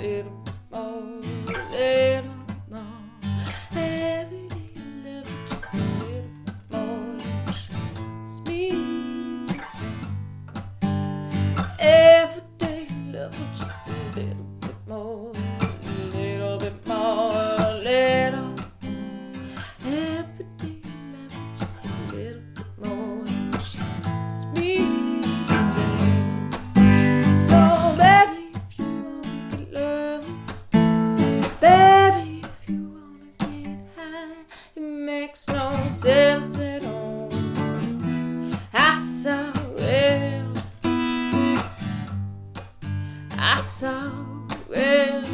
little more. sunset on. I saw it. I saw it.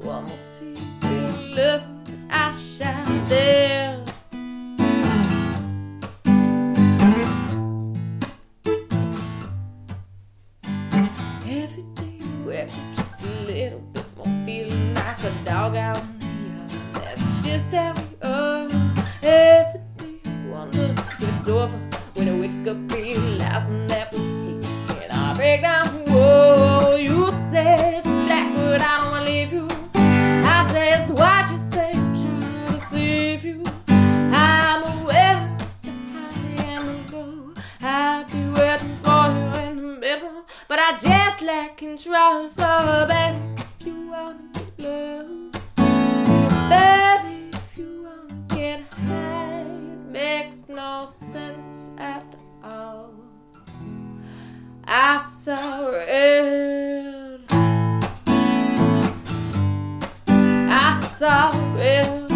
One more secret love I shot there. Every day you just a little bit more feeling like a dog out just how we are. Every day I wonder if it's over when I wake up realizing that we hate. And I break down, whoa, you say it's black, but I don't leave you. I say it's white, you say I'm trying to save you. I'm aware that I am alone. I'd be waiting for you in the middle, but I just lack control. So, baby, makes no sense at all. I saw it. I saw it.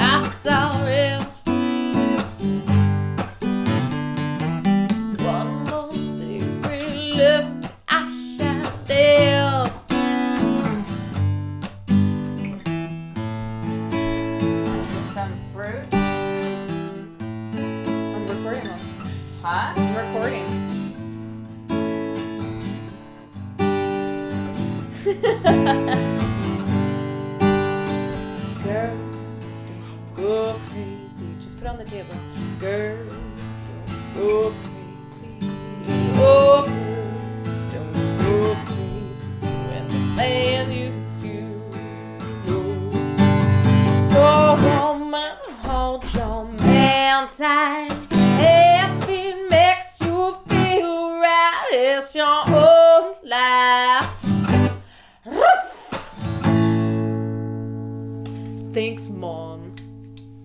I saw it. One more secret love I shall tell. Some fruit. I'm recording. them. Huh? I'm recording. Girls don't go crazy. Just put on the table. Girls don't go crazy. Oh, tight. If it makes you feel right, it's your own life. Thanks, Mom.